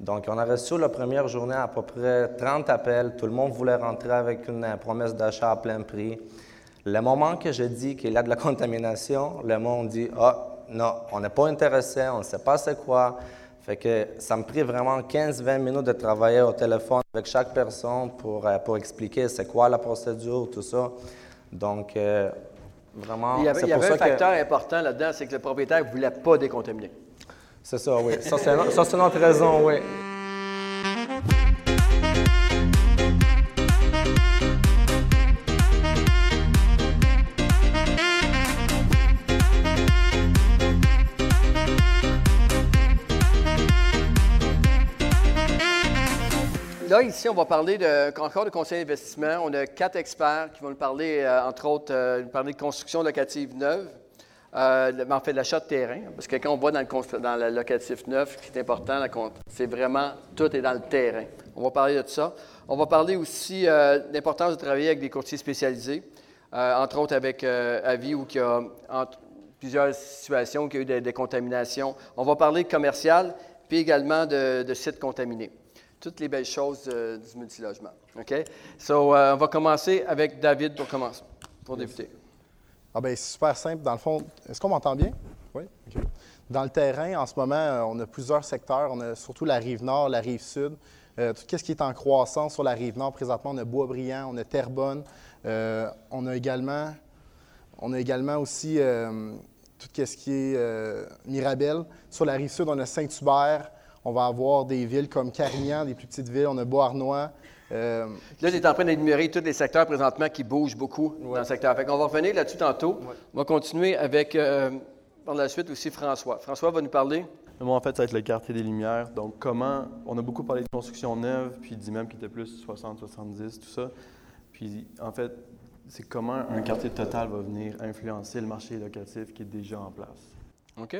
Donc, on a reçu la première journée à peu près 30 appels. Tout le monde voulait rentrer avec une euh, promesse d'achat à plein prix. Le moment que je dis qu'il y a de la contamination, le monde dit Ah, non, on n'est pas intéressé, on ne sait pas c'est quoi. Fait que ça me prit vraiment 15-20 minutes de travailler au téléphone avec chaque personne pour, euh, pour expliquer c'est quoi la procédure, tout ça. Donc, euh, vraiment. Il y avait, il y avait un facteur important là-dedans, c'est que le propriétaire ne voulait pas décontaminer. C'est ça, oui. Ça, c'est raison, oui. Là, ici, on va parler de, encore de conseil d'investissement. On a quatre experts qui vont nous parler, euh, entre autres, euh, nous parler de construction locative neuve, euh, en fait, l'achat de terrain. Parce que quand on va dans le, dans le locatif neuf, ce qui est important, c'est vraiment tout est dans le terrain. On va parler de ça. On va parler aussi de l'importance de travailler avec des courtiers spécialisés, entre autres avec Avis, où il y a plusieurs situations, qu'il y a eu des, des, contaminations. On va parler commercial, puis également de, de sites contaminés toutes les belles choses euh, du multilogement. OK? So, euh, on va commencer avec David pour commencer, pour débuter. Ah ben, c'est super simple. Dans le fond, est-ce qu'on m'entend bien? Oui? Dans le terrain, en ce moment, euh, on a plusieurs secteurs. On a surtout la rive nord, la rive sud. tout ce qui est en croissance sur la rive nord, présentement, on a Boisbriand, on a Terrebonne. on, a également, on a également aussi tout ce qui est Mirabel. Sur la rive sud, on a Saint-Hubert, on va avoir des villes comme Carignan, des plus petites villes. On a Beauharnois. Euh, là, tu es en train d'énumérer tous les secteurs présentement qui bougent beaucoup dans le secteur. on va revenir là-dessus tantôt. On va continuer avec, euh, par la suite aussi, François. François va nous parler. Moi, en fait, ça va être le quartier des Lumières. Donc, comment. On a beaucoup parlé de construction neuve, puis d'immeubles qui étaient plus 60, 70, tout ça. Puis, en fait, c'est comment un quartier total va venir influencer le marché locatif qui est déjà en place. OK.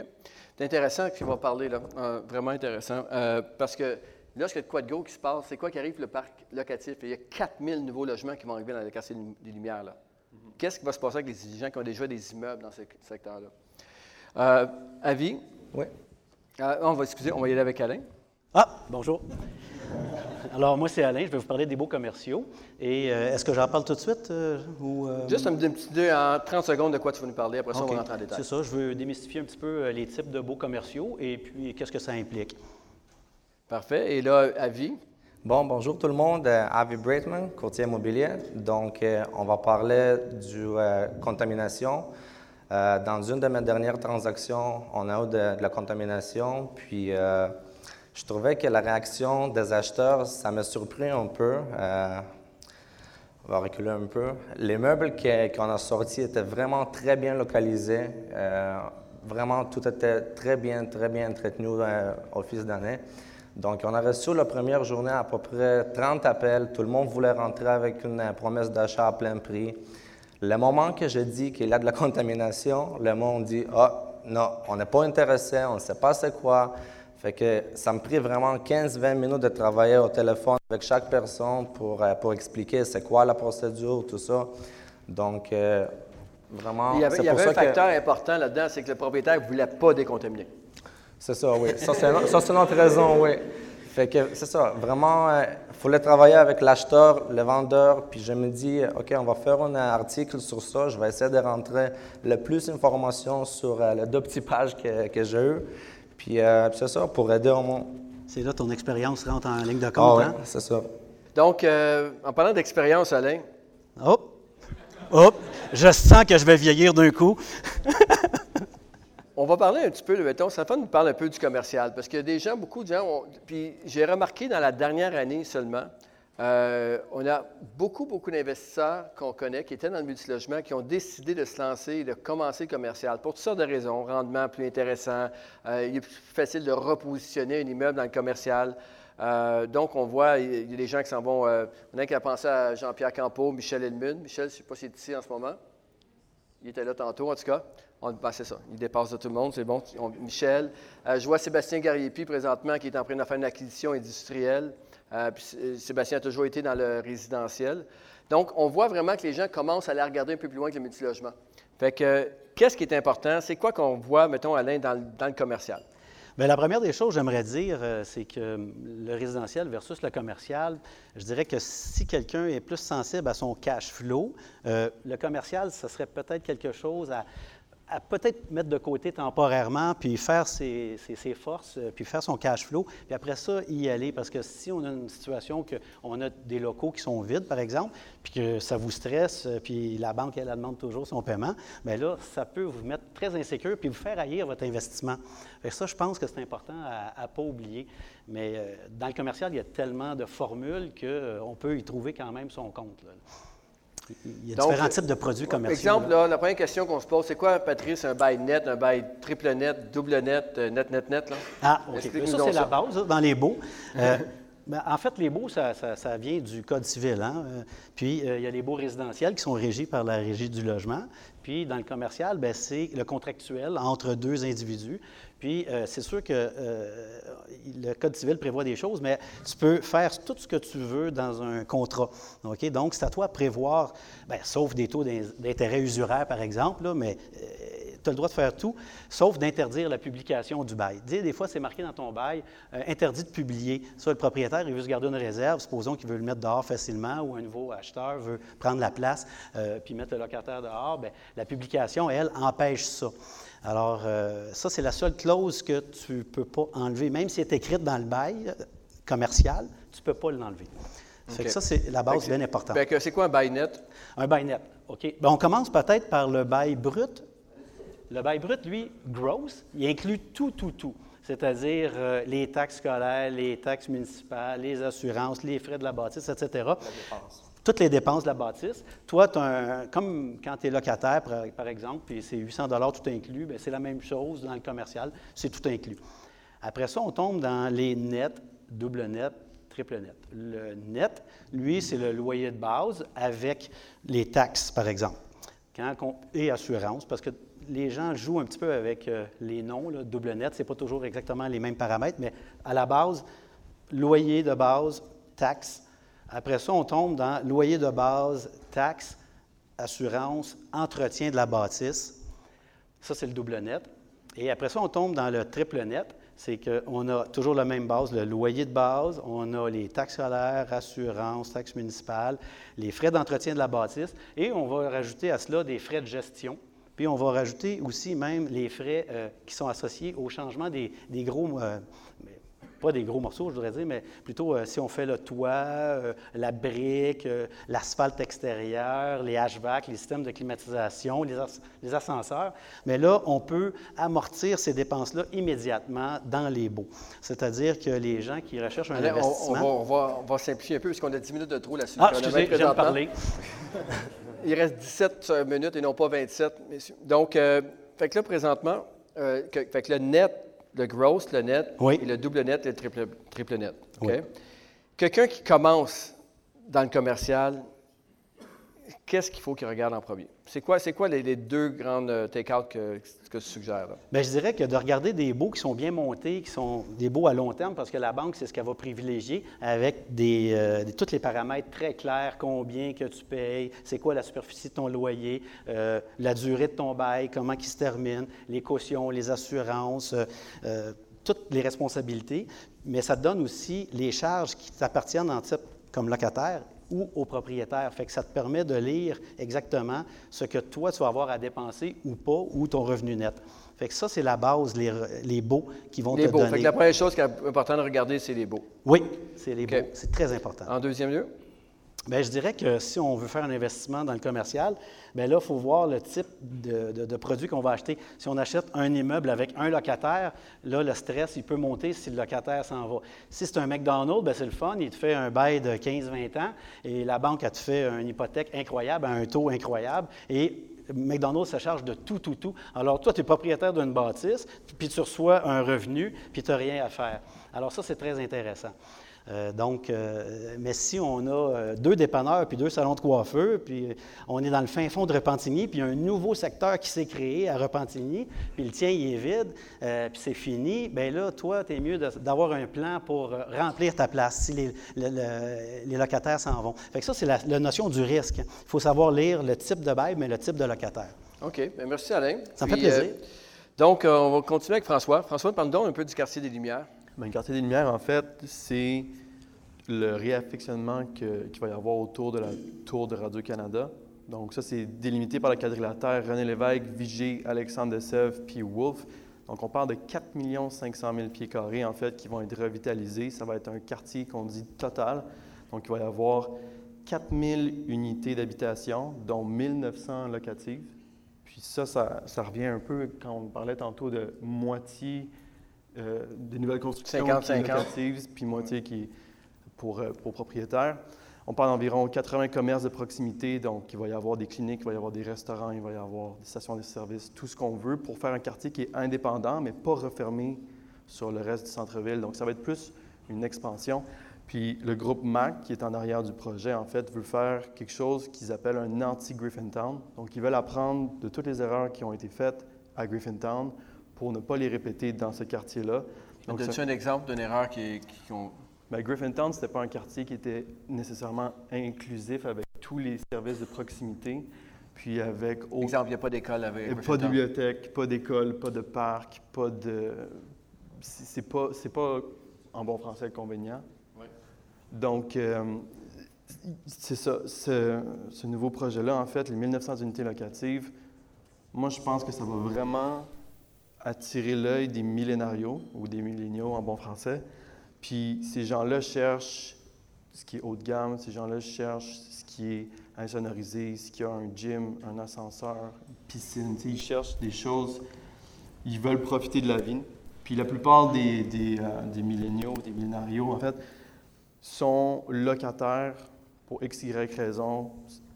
C'est intéressant qu'il va parler, là. Euh, vraiment intéressant. Euh, parce que là, ce qu'il y a de quoi de go qui se passe, c'est quoi qui arrive le parc locatif? Il y a 4000 nouveaux logements qui vont arriver dans le quartier des Lumières, là. Mm-hmm. Qu'est-ce qui va se passer avec les gens qui ont déjà des immeubles dans ce secteur-là? Euh, avis? Oui. on va, on va y aller avec Alain. Ah, bonjour. Alors, moi, c'est Alain. Je vais vous parler des beaux commerciaux. Et euh, est-ce que j'en parle tout de suite? Euh, ou, euh? Juste un petit idée en 30 secondes de quoi tu vas nous parler. Après ça, on va rentrer en détail. C'est ça. Je veux démystifier un petit peu les types de beaux commerciaux et puis qu'est-ce que ça implique. Parfait. Et là, Avi? Bon, bonjour tout le monde. Avi Braitman, courtier immobilier. Donc, on va parler du contamination. dans une de mes dernières transactions, on a eu de, la contamination. Puis, je trouvais que la réaction des acheteurs, ça m'a surpris un peu. Euh, on va reculer un peu. Les meubles qu'on a sortis étaient vraiment très bien localisés. Euh, vraiment, tout était très bien, très bien entretenu euh, au fil d'année. Donc, on a reçu la première journée à peu près 30 appels. Tout le monde voulait rentrer avec une promesse d'achat à plein prix. Le moment que je dis qu'il y a de la contamination, le monde dit Ah, non, on n'est pas intéressé, on ne sait pas c'est quoi. Fait que ça me prit vraiment 15-20 minutes de travailler au téléphone avec chaque personne pour, euh, pour expliquer c'est quoi la procédure, tout ça. Donc, euh, vraiment. Il y avait, il y avait un facteur important là-dedans, c'est que le propriétaire ne voulait pas décontaminer. C'est ça, oui. Ça, c'est notre raison, oui. Fait que c'est ça. Vraiment, il euh, fallait travailler avec l'acheteur, le vendeur, puis je me dis, OK, on va faire un article sur ça. Je vais essayer de rentrer le plus d'informations sur les deux petites pages que, que j'ai eues. Euh, puis, c'est ça, pour aider au monde. C'est là ton expérience rentre en ligne de compte, ah, hein? c'est ça. Donc, euh, en parlant d'expérience, Alain. Hop! Hop! Je sens que je vais vieillir d'un coup. On va parler un petit peu, mettons, ça nous parler un peu du commercial, parce que des gens, beaucoup de gens, puis j'ai remarqué dans la dernière année seulement, euh, on a beaucoup, beaucoup d'investisseurs qu'on connaît qui étaient dans le multilogement, qui ont décidé de se lancer de commencer le commercial pour toutes sortes de raisons. Rendement plus intéressant, euh, il est plus facile de repositionner un immeuble dans le commercial. Euh, donc, on voit, il y a des gens qui s'en vont. on a qui a pensé à Jean-Pierre Campeau, Michel Edmund. Michel, je ne sais pas s'il est ici en ce moment. Il était là tantôt, en tout cas. On, ben, c'est ça, il dépasse de tout le monde, c'est bon. Michel. je vois Sébastien Gariepi présentement qui est en train de faire une acquisition industrielle. Euh, euh, Sébastien a toujours été dans le résidentiel. Donc, on voit vraiment que les gens commencent à aller regarder un peu plus loin que le multilogement. Fait que, qu'est-ce qui est important? C'est quoi qu'on voit, mettons, Alain, dans le commercial? Bien, la première des choses, j'aimerais dire, euh, c'est que le résidentiel versus le commercial, je dirais que si quelqu'un est plus sensible à son cash flow, euh, le commercial, ce serait peut-être quelque chose à, à peut-être mettre de côté temporairement, puis faire ses, forces, euh, puis faire son cash flow, puis après ça, y aller. Parce que si on a une situation qu'on a des locaux qui sont vides, par exemple, puis que ça vous stresse, euh, puis la banque, elle, demande toujours son paiement, bien là, ça peut vous mettre très insécure, puis vous faire haïr votre investissement. Et ça, je pense que c'est important à ne pas oublier. Mais euh, dans le commercial, il y a tellement de formules qu'on peut y trouver quand même son compte. Il y a différents types de produits commerciaux. Exemple, la première question qu'on se pose, c'est quoi, Patrice, un bail net, un bail triple net, double net, euh, net, net, net? Là? Ah, OK. Ça, c'est la base dans les baux. Euh, ben, en fait, les baux, ça, vient du Code civil. Hein? Euh, puis, il y a les baux résidentiels qui sont régis par la Régie du logement. Puis, dans le commercial, ben, c'est le contractuel entre deux individus. Puis, euh, c'est sûr que euh, le Code civil prévoit des choses, mais tu peux faire tout ce que tu veux dans un contrat. OK? Donc, c'est à toi de prévoir, bien, sauf des taux d'intérêt usuraires, par exemple, mais euh, as le droit de faire tout, sauf d'interdire la publication du bail. Dis, des fois, c'est marqué dans ton bail, interdit de publier. Ça, le propriétaire, il veut se garder une réserve, supposons qu'il veut le mettre dehors facilement, ou un nouveau acheteur veut prendre la place, puis mettre le locataire dehors, bien, la publication, elle, empêche ça. Alors, euh, ça, c'est la seule clause que tu ne peux pas enlever. Même si elle est écrite dans le bail euh, commercial, tu ne peux pas l'enlever. ça, c'est la base bien importante. c'est quoi un bail net? Un bail net, OK? Ben, on commence peut-être par le bail brut. Le bail brut, lui, gross, il inclut tout, tout, tout. C'est-à-dire euh, les taxes scolaires, les taxes municipales, les assurances, les frais de la bâtisse, etc toutes les dépenses de la bâtisse. Toi, un, comme quand tu es locataire, par, exemple, puis c'est 800 tout inclus, ben, c'est la même chose dans le commercial, c'est tout inclus. Après ça, on tombe dans les nets, double net, triple net. Le net, lui, c'est le loyer de base avec les taxes, par exemple, quand et assurance, parce que les gens jouent un petit peu avec euh, les noms, double net, ce n'est pas toujours exactement les mêmes paramètres, mais à la base, loyer de base, taxes, après ça, on tombe dans loyer de base, taxes, assurance, entretien de la bâtisse. Ça, c'est le double net. Et après ça, on tombe dans le triple net. C'est qu'on a toujours la même base, le loyer de base, on a les taxes scolaires, assurance, taxes municipales, les frais d'entretien de la bâtisse, et on va rajouter à cela des frais de gestion. Puis on va rajouter aussi même les frais euh, qui sont associés au changement des, gros, euh, pas des gros morceaux, je voudrais dire, mais plutôt euh, si on fait le toit, euh, la brique, euh, l'asphalte extérieur, les HVAC, les systèmes de climatisation, les, ascenseurs. Mais là, on peut amortir ces dépenses-là immédiatement dans les baux. C'est-à-dire que les gens qui recherchent un investissement... On, va, on, va, simplifier un peu, parce qu'on a 10 minutes de trop là-dessus. Ah, excusez, je viens de parler. Il reste 17 minutes et non pas 27, messieurs. Donc, fait que là, présentement, fait que le net le gross, le net, et le double net et le triple, triple net. Quelqu'un qui commence dans le commercial, qu'est-ce qu'il faut qu'il regarde en premier? C'est quoi, c'est quoi les, deux grandes euh, take-out que, que, tu suggères? Bien, je dirais que de regarder des baux qui sont bien montés, qui sont des baux à long terme, parce que la banque, c'est ce qu'elle va privilégier avec des, euh, tous les paramètres très clairs, combien que tu payes, c'est quoi la superficie de ton loyer, euh, la durée de ton bail, comment il se termine, les cautions, les assurances, toutes les responsabilités, mais ça te donne aussi les charges qui t'appartiennent en type comme locataire ou au propriétaire. Fait que ça te permet de lire exactement ce que toi, tu vas avoir à dépenser ou pas, ou ton revenu net. Fait que ça, c'est la base, les, les baux qui vont les te baux. donner. Fait que la première chose qui est importante de regarder, c'est les baux. Oui, c'est les baux. C'est très important. En deuxième lieu? Bien, je dirais que si on veut faire un investissement dans le commercial, bien là, il faut voir le type de, produit qu'on va acheter. Si on achète un immeuble avec un locataire, là, le stress, il peut monter si le locataire s'en va. Si c'est un McDonald's, bien, c'est le fun, il te fait un bail de 15-20 ans et la banque, a te fait une hypothèque incroyable à un taux incroyable et McDonald's se charge de tout, tout, tout. Alors, toi, tu es propriétaire d'une bâtisse, puis tu reçois un revenu, puis tu n'as rien à faire. Alors, ça, c'est très intéressant. Euh, donc, euh, mais si on a euh, deux dépanneurs puis deux salons de coiffeur, puis on est dans le fin fond de Repentigny, puis il y a un nouveau secteur qui s'est créé à Repentigny, puis le tien, il est vide, puis c'est fini, bien là, toi, tu es mieux d'avoir un plan pour remplir ta place si les, les locataires s'en vont. Fait que ça, c'est la, notion du risque. Il faut savoir lire le type de bail, mais le type de locataire. OK. Bien, merci, Alain. Ça me fait plaisir. Donc, on va continuer avec François. François, parle-nous un peu du quartier des Lumières. Bien, le quartier des Lumières, en fait, c'est le réaffectionnement qu'il va y avoir autour de la tour de Radio-Canada. Donc, ça, c'est délimité par le quadrilatère René Lévesque, Vigée, Alexandre Dessèvres, puis Wolfe. Donc, on parle de 4 500 000 pieds carrés, en fait, qui vont être revitalisés. Ça va être un quartier qu'on dit total. Donc, il va y avoir 4 000 unités d'habitation, dont 1 900 locatives. Puis ça, ça revient un peu quand on parlait tantôt de moitié euh, de nouvelles constructions 50, qui est 50. locatives, puis moitié qui est pour, euh, pour propriétaires. On parle d'environ 80 commerces de proximité, donc il va y avoir des cliniques, il va y avoir des restaurants, il va y avoir des stations de service, tout ce qu'on veut pour faire un quartier qui est indépendant, mais pas refermé sur le reste du centre-ville. Donc ça va être plus une expansion. Puis le groupe MAC, qui est en arrière du projet, en fait, veut faire quelque chose qu'ils appellent un anti-Griffintown. Donc ils veulent apprendre de toutes les erreurs qui ont été faites à Griffintown pour ne pas les répéter dans ce quartier-là. Donc, ça- Donnes-tu un exemple d'une erreur qui, qui- qu'on- ben, Griffintown, ce n'était pas un quartier qui était nécessairement inclusif avec tous les services de proximité, puis avec Exemple, il n'y a pas d'école avec et pas de Griffintown. bibliothèque, pas d'école, pas de parc, pas de. C'est pas, c'est pas en bon français le convénient. Ouais. Donc, euh, c'est ça. Ce, ce nouveau projet-là, en fait, les 1900 unités locatives, moi, je pense que ça va vraiment attirer l'œil des millénarios ou des milléniaux en bon français. Puis ces gens-là cherchent ce qui est haut de gamme, ces gens-là cherchent ce qui est insonorisé, ce qui a un gym, un ascenseur, une piscine. Ils cherchent des choses, ils veulent profiter de la vie. Puis la plupart des, des, euh, des milléniaux, des millénarios, en fait, sont locataires pour x, y raison,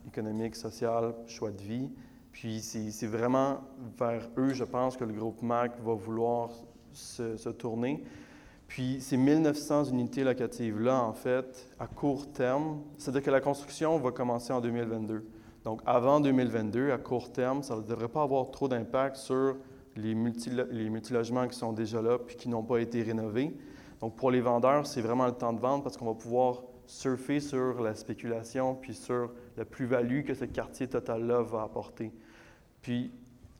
économique, sociale, choix de vie. Puis c'est vraiment vers eux, je pense, que le groupe MAC va vouloir se, se tourner. Puis ces 1900 unités locatives-là, en fait, à court terme, c'est-à-dire que la construction va commencer en 2022. Donc avant 2022, à court terme, ça ne devrait pas avoir trop d'impact sur les, multi, les multilogements qui sont déjà là puis qui n'ont pas été rénovés. Donc pour les vendeurs, c'est vraiment le temps de vendre parce qu'on va pouvoir surfer sur la spéculation puis sur la plus-value que ce quartier total-là va apporter. Puis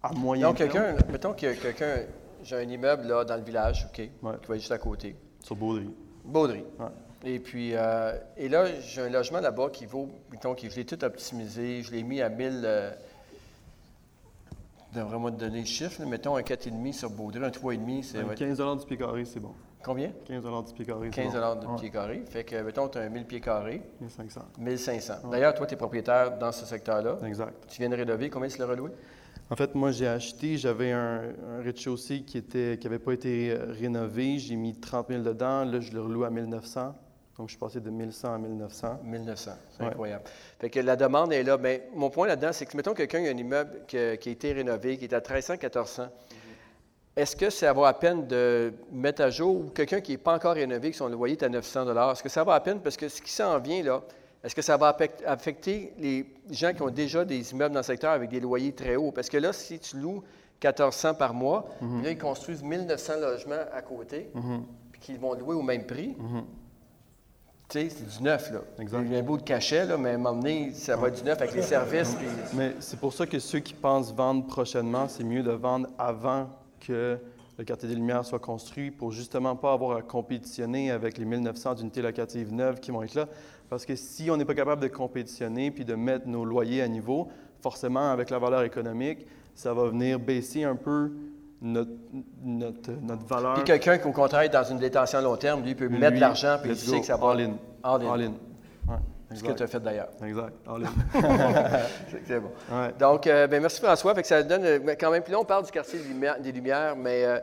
à moyen Donc, quelqu'un, mettons a quelqu'un, j'ai un immeuble là dans le village, OK, Ouais. qui va être juste à côté. sur Baudry. Baudry. Ouais. Et puis, euh, et là, j'ai un logement là-bas qui vaut, mettons, que je l'ai tout optimisé, je l'ai mis à 1000. Euh, je devrais moi te donner le chiffre, là, mettons un 4,5 sur Baudry, un 3,5, c'est. Ouais, 15 du pied carré, c'est bon. Combien? 15 du pied carré, c'est 15 bon. de Ouais, pied carré. Fait que, mettons, tu as un 1000 pieds carrés, 1500. 1500. D'ailleurs, toi, tu es propriétaire dans ce secteur-là. Exact. Tu viens de rénover. Combien tu l'as reloué? En fait, moi, j'ai acheté, j'avais un, un rez-de-chaussée qui n'avait qui pas été rénové. J'ai mis 30 000 dedans. Là, je le reloue à 1900. Donc, je suis passé de 1100 à 1900. 1900. C'est Ouais. incroyable. Fait que la demande est là. Mais mon point là-dedans, c'est que, mettons, quelqu'un a un immeuble que- qui a été rénové, qui est à 1300, 1400. Est-ce que ça vaut à peine de mettre à jour ou quelqu'un qui n'est pas encore rénové, que son loyer est à 900 Est-ce que ça vaut à peine? Parce que ce qui s'en vient, là, est-ce que ça va affect- affecter les gens qui ont déjà des immeubles dans le secteur avec des loyers très hauts? Parce que là, si tu loues 1400 par mois, Mhm. là, ils construisent 1900 logements à côté, puis qu'ils vont louer au même prix, tu sais, c'est du neuf, là. Exact. Il y a un bout de cachet, là, mais à un moment donné, ça va être du neuf avec les services. puis- Mais c'est pour ça que ceux qui pensent vendre prochainement, c'est mieux de vendre avant que le quartier des Lumières soit construit pour justement pas avoir à compétitionner avec les 1900 unités locatives neuves qui vont être là. Parce que si on n'est pas capable de compétitionner puis de mettre nos loyers à niveau, forcément, avec la valeur économique, ça va venir baisser un peu notre, notre, notre valeur. Puis quelqu'un qui, au contraire, est dans une détention à long terme, lui, peut mettre de l'argent, puis il sait que ça va. all in. All in. Ce que tu as fait d'ailleurs. Exact. C'est- bon. Ouais. Donc, euh, ben, merci François. Fait que ça donne euh, quand même. Puis là, on parle du quartier des Lumières, des Lumières, mais euh,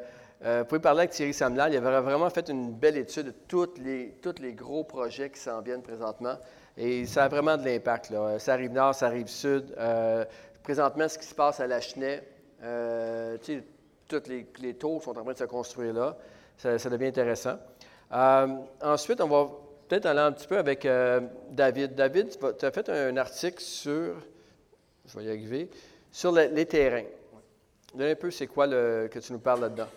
euh, vous pouvez parler avec Thierry Samlal. Il avait vraiment fait une belle étude de tous les, tous les gros projets qui s'en viennent présentement. Et ça a vraiment de l'impact. là. Ça arrive nord, ça arrive sud. Présentement, ce qui se passe à La Chenet, tu sais, toutes les, les tours sont en train de se construire là. Ça, ça devient intéressant. Ensuite, on va peut-être aller un petit peu avec euh, David. David, tu as fait un article sur je vais y arriver, sur le- les terrains. Donne un peu, c'est quoi le, que tu nous parles là-dedans?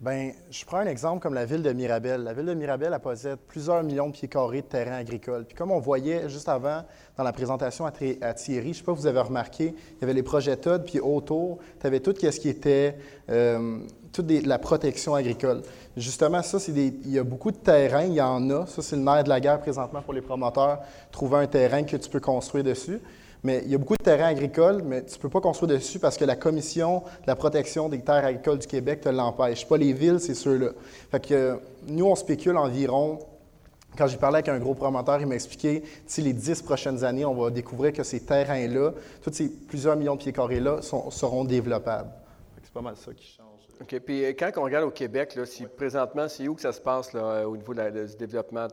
Bien, je prends un exemple comme la ville de Mirabel. La ville de Mirabel, elle possède plusieurs millions de pieds carrés de terrain agricole. Puis comme on voyait juste avant dans la présentation à, Thierry, je ne sais pas si vous avez remarqué, il y avait les projets TOD, puis autour, tu avais tout ce qui était euh, toute la protection agricole. Justement, ça, c'est il y a beaucoup de terrain, il y en a. Ça, c'est le nerf de la guerre présentement pour les promoteurs, trouver un terrain que tu peux construire dessus. Mais il y a beaucoup de terrains agricoles, mais tu ne peux pas construire dessus parce que la Commission de la protection des terres agricoles du Québec te l'empêche. Pas les villes, c'est ceux-là. Fait que nous, on spécule environ. Quand j'ai parlé avec un gros promoteur, il m'a expliqué, si les dix prochaines années, on va découvrir que ces terrains-là, tous ces plusieurs millions de pieds carrés-là, seront développables. C'est pas mal ça qui change. OK. Puis euh, quand on regarde au Québec, là, si, présentement, c'est où que ça se passe là, au niveau du développement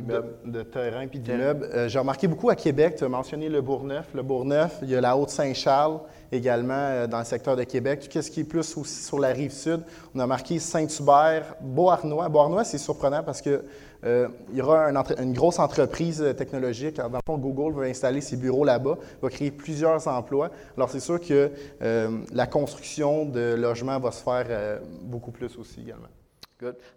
de, terrain puis d'immeubles. Euh, j'ai remarqué beaucoup à Québec, tu as mentionné le Bourgneuf. Le Bourgneuf, il y a la Haute-Saint-Charles également euh, dans le secteur de Québec. Qu'est-ce qui est plus aussi sur la rive sud? On a marqué Saint-Hubert, Beauharnois. Beauharnois, c'est surprenant parce qu'il euh, y aura une grosse entreprise technologique. Dans le fond, Google va installer ses bureaux là-bas, va créer plusieurs emplois. Alors, c'est sûr que la construction de logements va se faire beaucoup plus aussi également.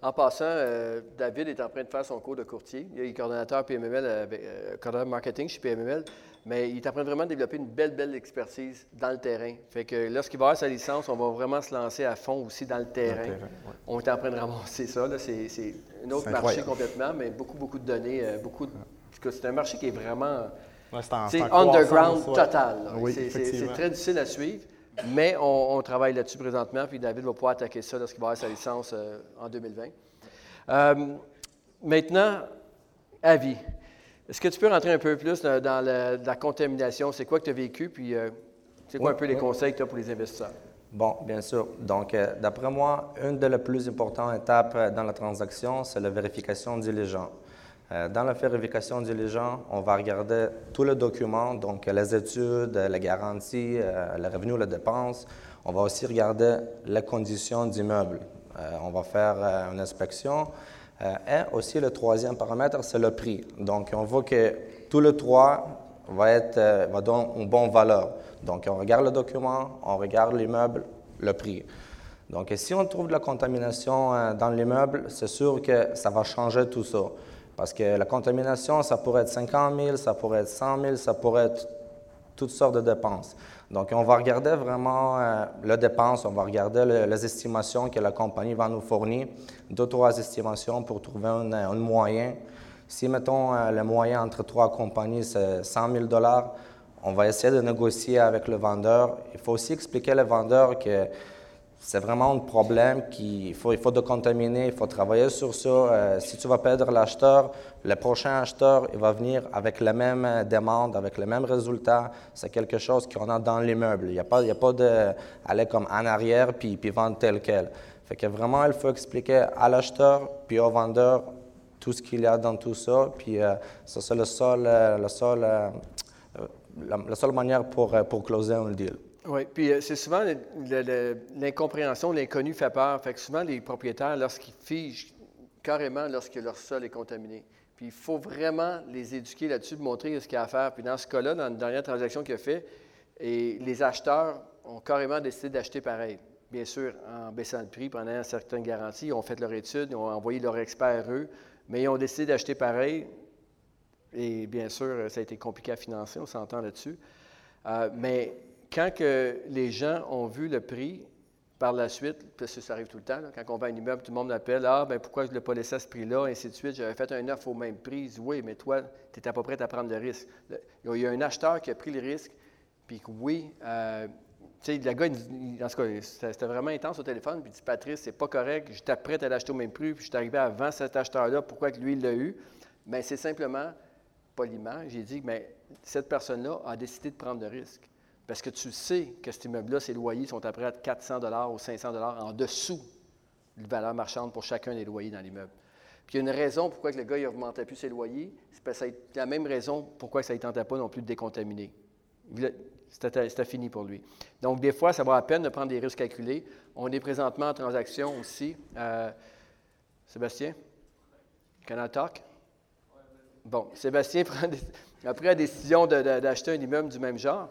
En passant, euh, David est en train de faire son cours de courtier. Il est coordonnateur PMML, avec, euh, coordonnateur marketing chez PMML, mais il est en train de vraiment développer une belle, belle expertise dans le terrain. Fait que lorsqu'il va avoir sa licence, on va vraiment se lancer à fond aussi dans le terrain. On est en train de ramasser ça. C'est, un autre marché complètement, mais beaucoup, beaucoup de données. Euh, beaucoup C'est un marché qui est vraiment c'est underground total. c'est très difficile à suivre. Mais on, travaille là-dessus présentement, puis David va pouvoir attaquer ça lorsqu'il va avoir sa licence euh, en 2020. Euh, maintenant, avis. Est-ce que tu peux rentrer un peu plus dans, la, contamination? C'est quoi que tu as vécu, puis euh, c'est quoi un peu les conseils que tu as pour les investisseurs? Bon, bien sûr. Donc, d'après moi, une des plus importantes étapes dans la transaction, c'est la vérification diligente. Euh, dans la vérification diligente, on va regarder tous les documents, donc les études, les garanties, euh, les revenus, les dépenses. On va aussi regarder les conditions d'immeuble. Euh, on va faire une inspection. et aussi, le troisième paramètre, c'est le prix. Donc, on voit que tous les trois va, être, va donner une bonne valeur. Donc, on regarde le document, on regarde l'immeuble, le prix. Donc, si on trouve de la contamination dans l'immeuble, c'est sûr que ça va changer tout ça. Parce que la contamination, ça pourrait être 50 000, ça pourrait être 100 000, ça pourrait être toutes sortes de dépenses. Donc, on va regarder vraiment euh, les dépenses, on va regarder les estimations que la compagnie va nous fournir, deux, trois estimations pour trouver un, moyen. Si, mettons, euh, le moyen entre trois compagnies, c'est 100 000 on va essayer de négocier avec le vendeur. Il faut aussi expliquer au vendeur que c'est vraiment un problème qu'il faut, il faut décontaminer, il faut travailler sur ça. Euh, si tu vas perdre l'acheteur, le prochain acheteur, il va venir avec la même euh, demande, avec le même résultat. C'est quelque chose qu'on a dans l'immeuble. Il n'y a pas, a pas d'aller comme en arrière puis, puis vendre tel quel. Fait que vraiment, il faut expliquer à l'acheteur puis au vendeur tout ce qu'il y a dans tout ça. Puis euh, ça, c'est le seul, le seul, la, seule manière pour, pour closer un deal. Oui, puis euh, c'est souvent l'incompréhension, l'inconnu fait peur. Fait que souvent, les propriétaires, lorsqu'ils figent carrément lorsque leur sol est contaminé. Puis il faut vraiment les éduquer là-dessus, de montrer ce qu'il y a à faire. Puis dans ce cas-là, dans la dernière transaction qu'il a fait, et les acheteurs ont carrément décidé d'acheter pareil. Bien sûr, en baissant le prix, pendant certaines garanties, ils ont fait leur étude, ils ont envoyé leur expert eux, mais ils ont décidé d'acheter pareil. Et bien sûr, ça a été compliqué à financer, on s'entend là-dessus. Euh, mais quand que les gens ont vu le prix, par la suite, parce que ça arrive tout le temps, quand on vend un immeuble, tout le monde m'appelle Ah, ben pourquoi je ne l'ai pas laissé à ce prix-là, ainsi de suite. J'avais fait un offre au même prix. oui, mais toi, tu n'étais pas prêt à prendre le risque. Il y a un acheteur qui a pris le risque, puis oui, euh, tu sais, le gars, en tout cas, c'était vraiment intense au téléphone, puis il dit Patrice, c'est pas correct, j'étais prêt à l'acheter au même prix, puis je suis arrivé avant cet acheteur-là, pourquoi que lui, il l'a eu Bien, c'est simplement, poliment, j'ai dit Mais cette personne-là a décidé de prendre le risque. Parce que tu sais que cet immeuble-là, ses loyers sont à près 400 ou 500 en dessous de la valeur marchande pour chacun des loyers dans l'immeuble. Puis il y a une raison pourquoi le gars n'augmentait plus ses loyers. C'est parce que c'est la même raison pourquoi ça ne tentait pas non plus de décontaminer. C'était fini pour lui. Donc, des fois, ça vaut la peine de prendre des risques calculés. On est présentement en transaction aussi. Euh, Sébastien? Canal Talk? Bon, Sébastien prend a pris la décision d'acheter un immeuble du même genre.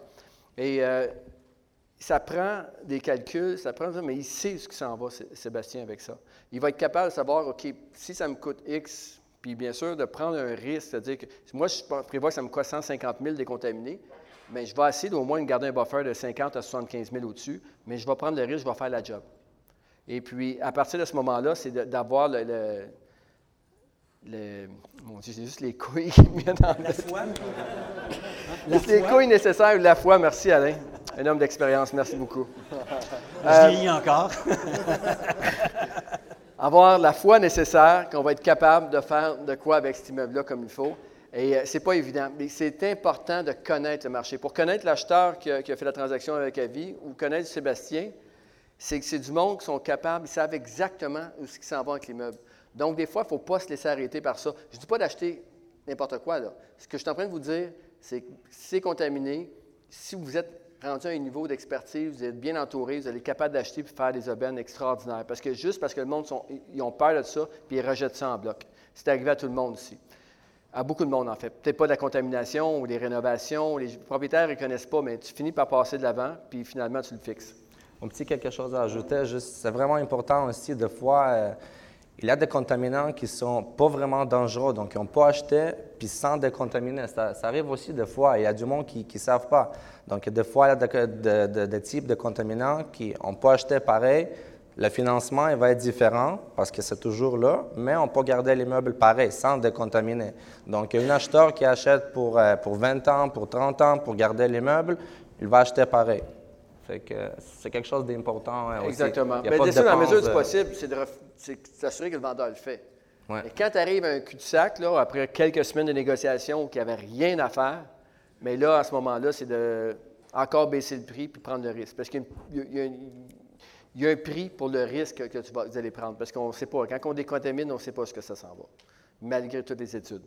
Et euh, ça prend des calculs, ça prend mais il sait ce qui s'en va, Sébastien, avec ça. Il va être capable de savoir, OK, si ça me coûte X, puis bien sûr, de prendre un risque, c'est-à-dire que moi, je prévois que ça me coûte 150 000 décontaminés, mais je vais essayer d'au moins garder un buffer de 50 à 75 000 au-dessus, mais je vais prendre le risque, je vais faire la job. Et puis, à partir de ce moment-là, c'est d'avoir le, Mon Dieu, j'ai juste les couilles qui me viennent en La foi. les couilles nécessaires, la foi. Merci, Alain. Un homme d'expérience, merci beaucoup. Je vieillis encore. avoir la foi nécessaire, qu'on va être capable de faire de quoi avec cet immeuble-là comme il faut. Et euh, ce n'est pas évident, mais c'est important de connaître le marché. Pour connaître l'acheteur qui, a fait la transaction avec Avis ou connaître Sébastien, c'est que c'est du monde qui sont capables, ils savent exactement où ce qui s'en va avec l'immeuble. Donc, des fois, il ne faut pas se laisser arrêter par ça. Je ne dis pas d'acheter n'importe quoi. Là. Ce que je suis en train de vous dire, c'est que si c'est contaminé, si vous êtes rendu à un niveau d'expertise, vous êtes bien entouré, vous allez être capable d'acheter et faire des aubaines extraordinaires. Parce que juste parce que le monde, ils ont peur de ça, puis ils rejettent ça en bloc. C'est arrivé à tout le monde ici. À beaucoup de monde, en fait. Peut-être pas de la contamination ou des rénovations. Les propriétaires ne connaissent pas, mais tu finis par passer de l'avant, puis finalement, tu le fixes. Un petit quelque chose à ajouter, c'est vraiment important aussi, de fois, il y a des contaminants qui ne sont pas vraiment dangereux, donc on peut acheter puis sans décontaminer. Ça, arrive aussi des fois, il y a du monde qui ne savent pas. Donc, des fois, il y a des types de contaminants qu'on peut acheter pareil. Le financement il va être différent parce que c'est toujours là, mais on peut garder l'immeuble pareil, sans décontaminer. Donc, un acheteur qui achète pour, euh, pour 20 ans, pour 30 ans, pour garder l'immeuble, il va acheter pareil. Que c'est quelque chose d'important aussi. Exactement. Mais bien sûr, la mesure du possible, c'est de s'assurer que le vendeur le fait. Et quand tu arrives à un cul-de-sac, après quelques semaines de négociation où il n'y avait rien à faire, mais là, à ce moment-là, c'est de encore baisser le prix puis prendre le risque. Parce qu'il y, a un prix pour le risque que tu vas, vous allez prendre. Parce qu'on ne sait pas. Quand on décontamine, on ne sait pas ce que ça s'en va, malgré toutes les études.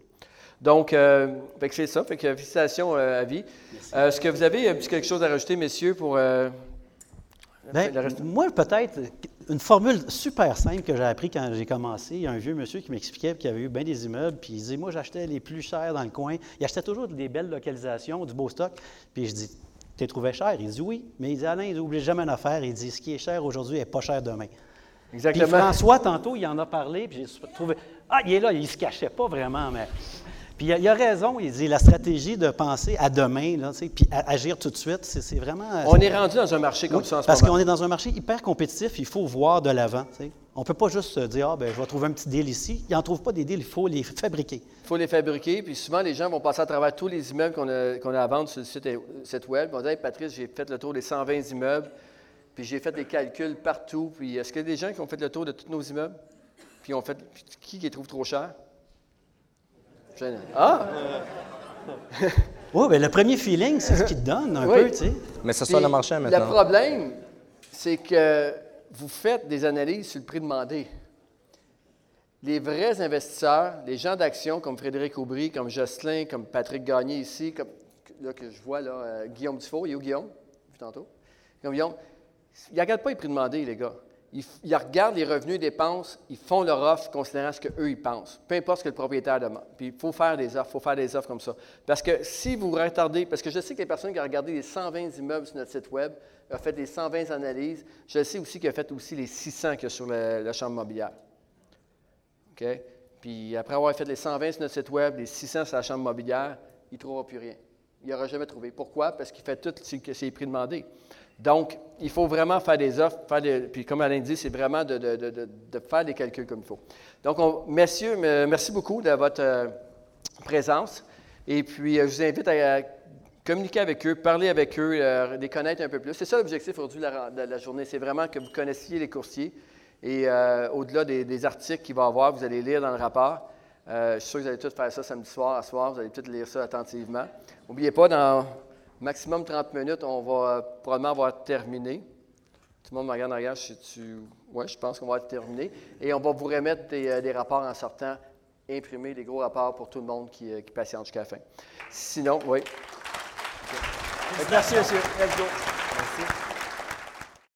Donc, euh, c'est ça. Fait que félicitations euh, à vie. Euh, est-ce que vous avez quelque chose à rajouter, messieurs, pour ben, moi, peut-être, une formule super simple que j'ai appris quand j'ai commencé. Il y a un vieux monsieur qui m'expliquait qu'il avait eu bien des immeubles, puis il disait Moi, j'achetais les plus chers dans le coin. Il achetait toujours des belles localisations, du beau stock. Puis je dis Tu les trouvais cher Il dit Oui. Mais il dit Alain, il n'oublie jamais une affaire. Il dit Ce qui est cher aujourd'hui n'est pas cher demain. Exactement. Puis François, tantôt, il en a parlé, puis j'ai trouvé Ah, il est là, il ne se cachait pas vraiment, mais. Puis il a, a, raison, il dit la stratégie de penser à demain, là, puis agir tout de suite, c'est vraiment. On est rendu dans un marché comme ça en ce Parce qu'on est dans un marché hyper compétitif, il faut voir de l'avant. On ne peut pas juste se dire, ah, ben, je vais trouver un petit deal ici. Ils n'en trouvent pas des deals, il faut les fabriquer. Il faut les fabriquer, puis souvent les gens vont passer à travers tous les immeubles qu'on a, à vendre sur le site, web. Ils vont dire, hey, Patrice, j'ai fait le tour des 120 immeubles, puis j'ai fait des calculs partout. Puis est-ce qu'il y a des gens qui ont fait le tour de tous nos immeubles? Puis ont fait. Qui les trouve trop Ah! oui, bien, le premier feeling, c'est ce qui te donne un peu, tu sais. Mais c'est ça le marché maintenant. Le problème, c'est que vous faites des analyses sur le prix demandé. Les vrais investisseurs, les gens d'action comme Frédéric Aubry, comme Jocelyn, comme Patrick Gagné ici, comme là, que je vois là, euh, Guillaume Dufault, il est où Guillaume? Vu tantôt. Guillaume, ils ne regardent pas les prix demandés, les gars. Ils, regardent les revenus et dépenses, ils font leur offre considérant ce qu'eux, ils pensent. Peu importe ce que le propriétaire demande. Puis il faut faire des offres, il faut faire des offres comme ça. Parce que si vous retardez, parce que je sais que les personnes qui ont regardé les 120 immeubles sur notre site Web, ont fait les 120 analyses, je sais aussi qu'ils ont fait aussi les 600 qu'il y a sur la, chambre mobilière. OK? Puis après avoir fait les 120 sur notre site Web, les 600 sur la chambre mobilière, il ne trouvera plus rien. Il n'aura jamais trouvé. Pourquoi? Parce qu'il fait tout ce que c'est prix demandé. Donc, il faut vraiment faire des offres, faire puis comme Alain dit, c'est vraiment de, faire des calculs comme il faut. Donc, messieurs, merci beaucoup de votre euh, présence. Et puis, euh, je vous invite à, communiquer avec eux, parler avec eux, euh, les connaître un peu plus. C'est ça l'objectif aujourd'hui de la, journée, c'est vraiment que vous connaissiez les courtiers. Et au-delà des, articles qu'il va y avoir, vous allez lire dans le rapport. je suis sûr que vous allez tous faire ça samedi soir, à soir, vous allez tous lire ça attentivement. N'oubliez pas, dans maximum 30 minutes, on va probablement avoir terminé. Tout le monde me regarde en arrière, je, tu... ouais, je pense qu'on va être terminé. Et on va vous remettre des, euh, rapports en sortant, imprimer des gros rapports pour tout le monde qui, euh, qui patiente jusqu'à la fin. Sinon, oui. Merci, monsieur. Let's go.